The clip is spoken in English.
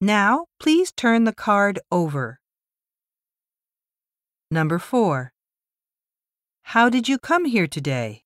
Now, please turn the card over. Number 4. How did you come here today?